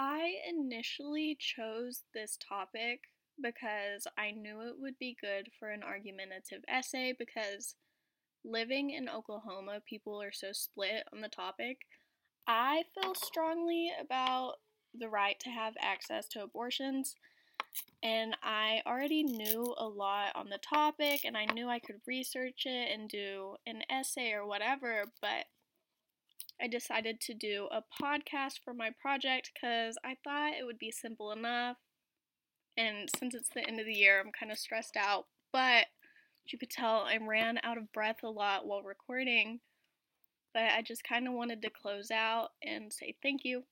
I initially chose this topic because I knew it would be good for an argumentative essay because living in Oklahoma, people are so split on the topic. I feel strongly about the right to have access to abortions, and I already knew a lot on the topic, and I knew I could research it and do an essay or whatever, but I decided to do a podcast for my project because I thought it would be simple enough. And since it's the end of the year, I'm kind of stressed out. But you could tell I ran out of breath a lot while recording. But I just kind of wanted to close out and say thank you